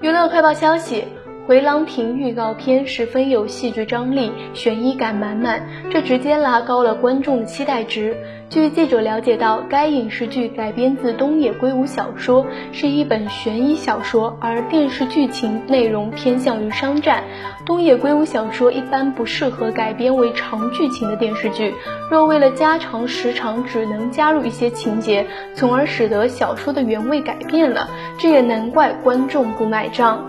娱乐快报消息。《回廊亭》预告片十分有戏剧张力，悬疑感满满，这直接拉高了观众的期待值。据记者了解到，该影视剧改编自东野圭吾小说，是一本悬疑小说，而电视剧情内容偏向于商战。东野圭吾小说一般不适合改编为长剧情的电视剧，若为了加长时长，只能加入一些情节，从而使得小说的原味改变了，这也难怪观众不买账。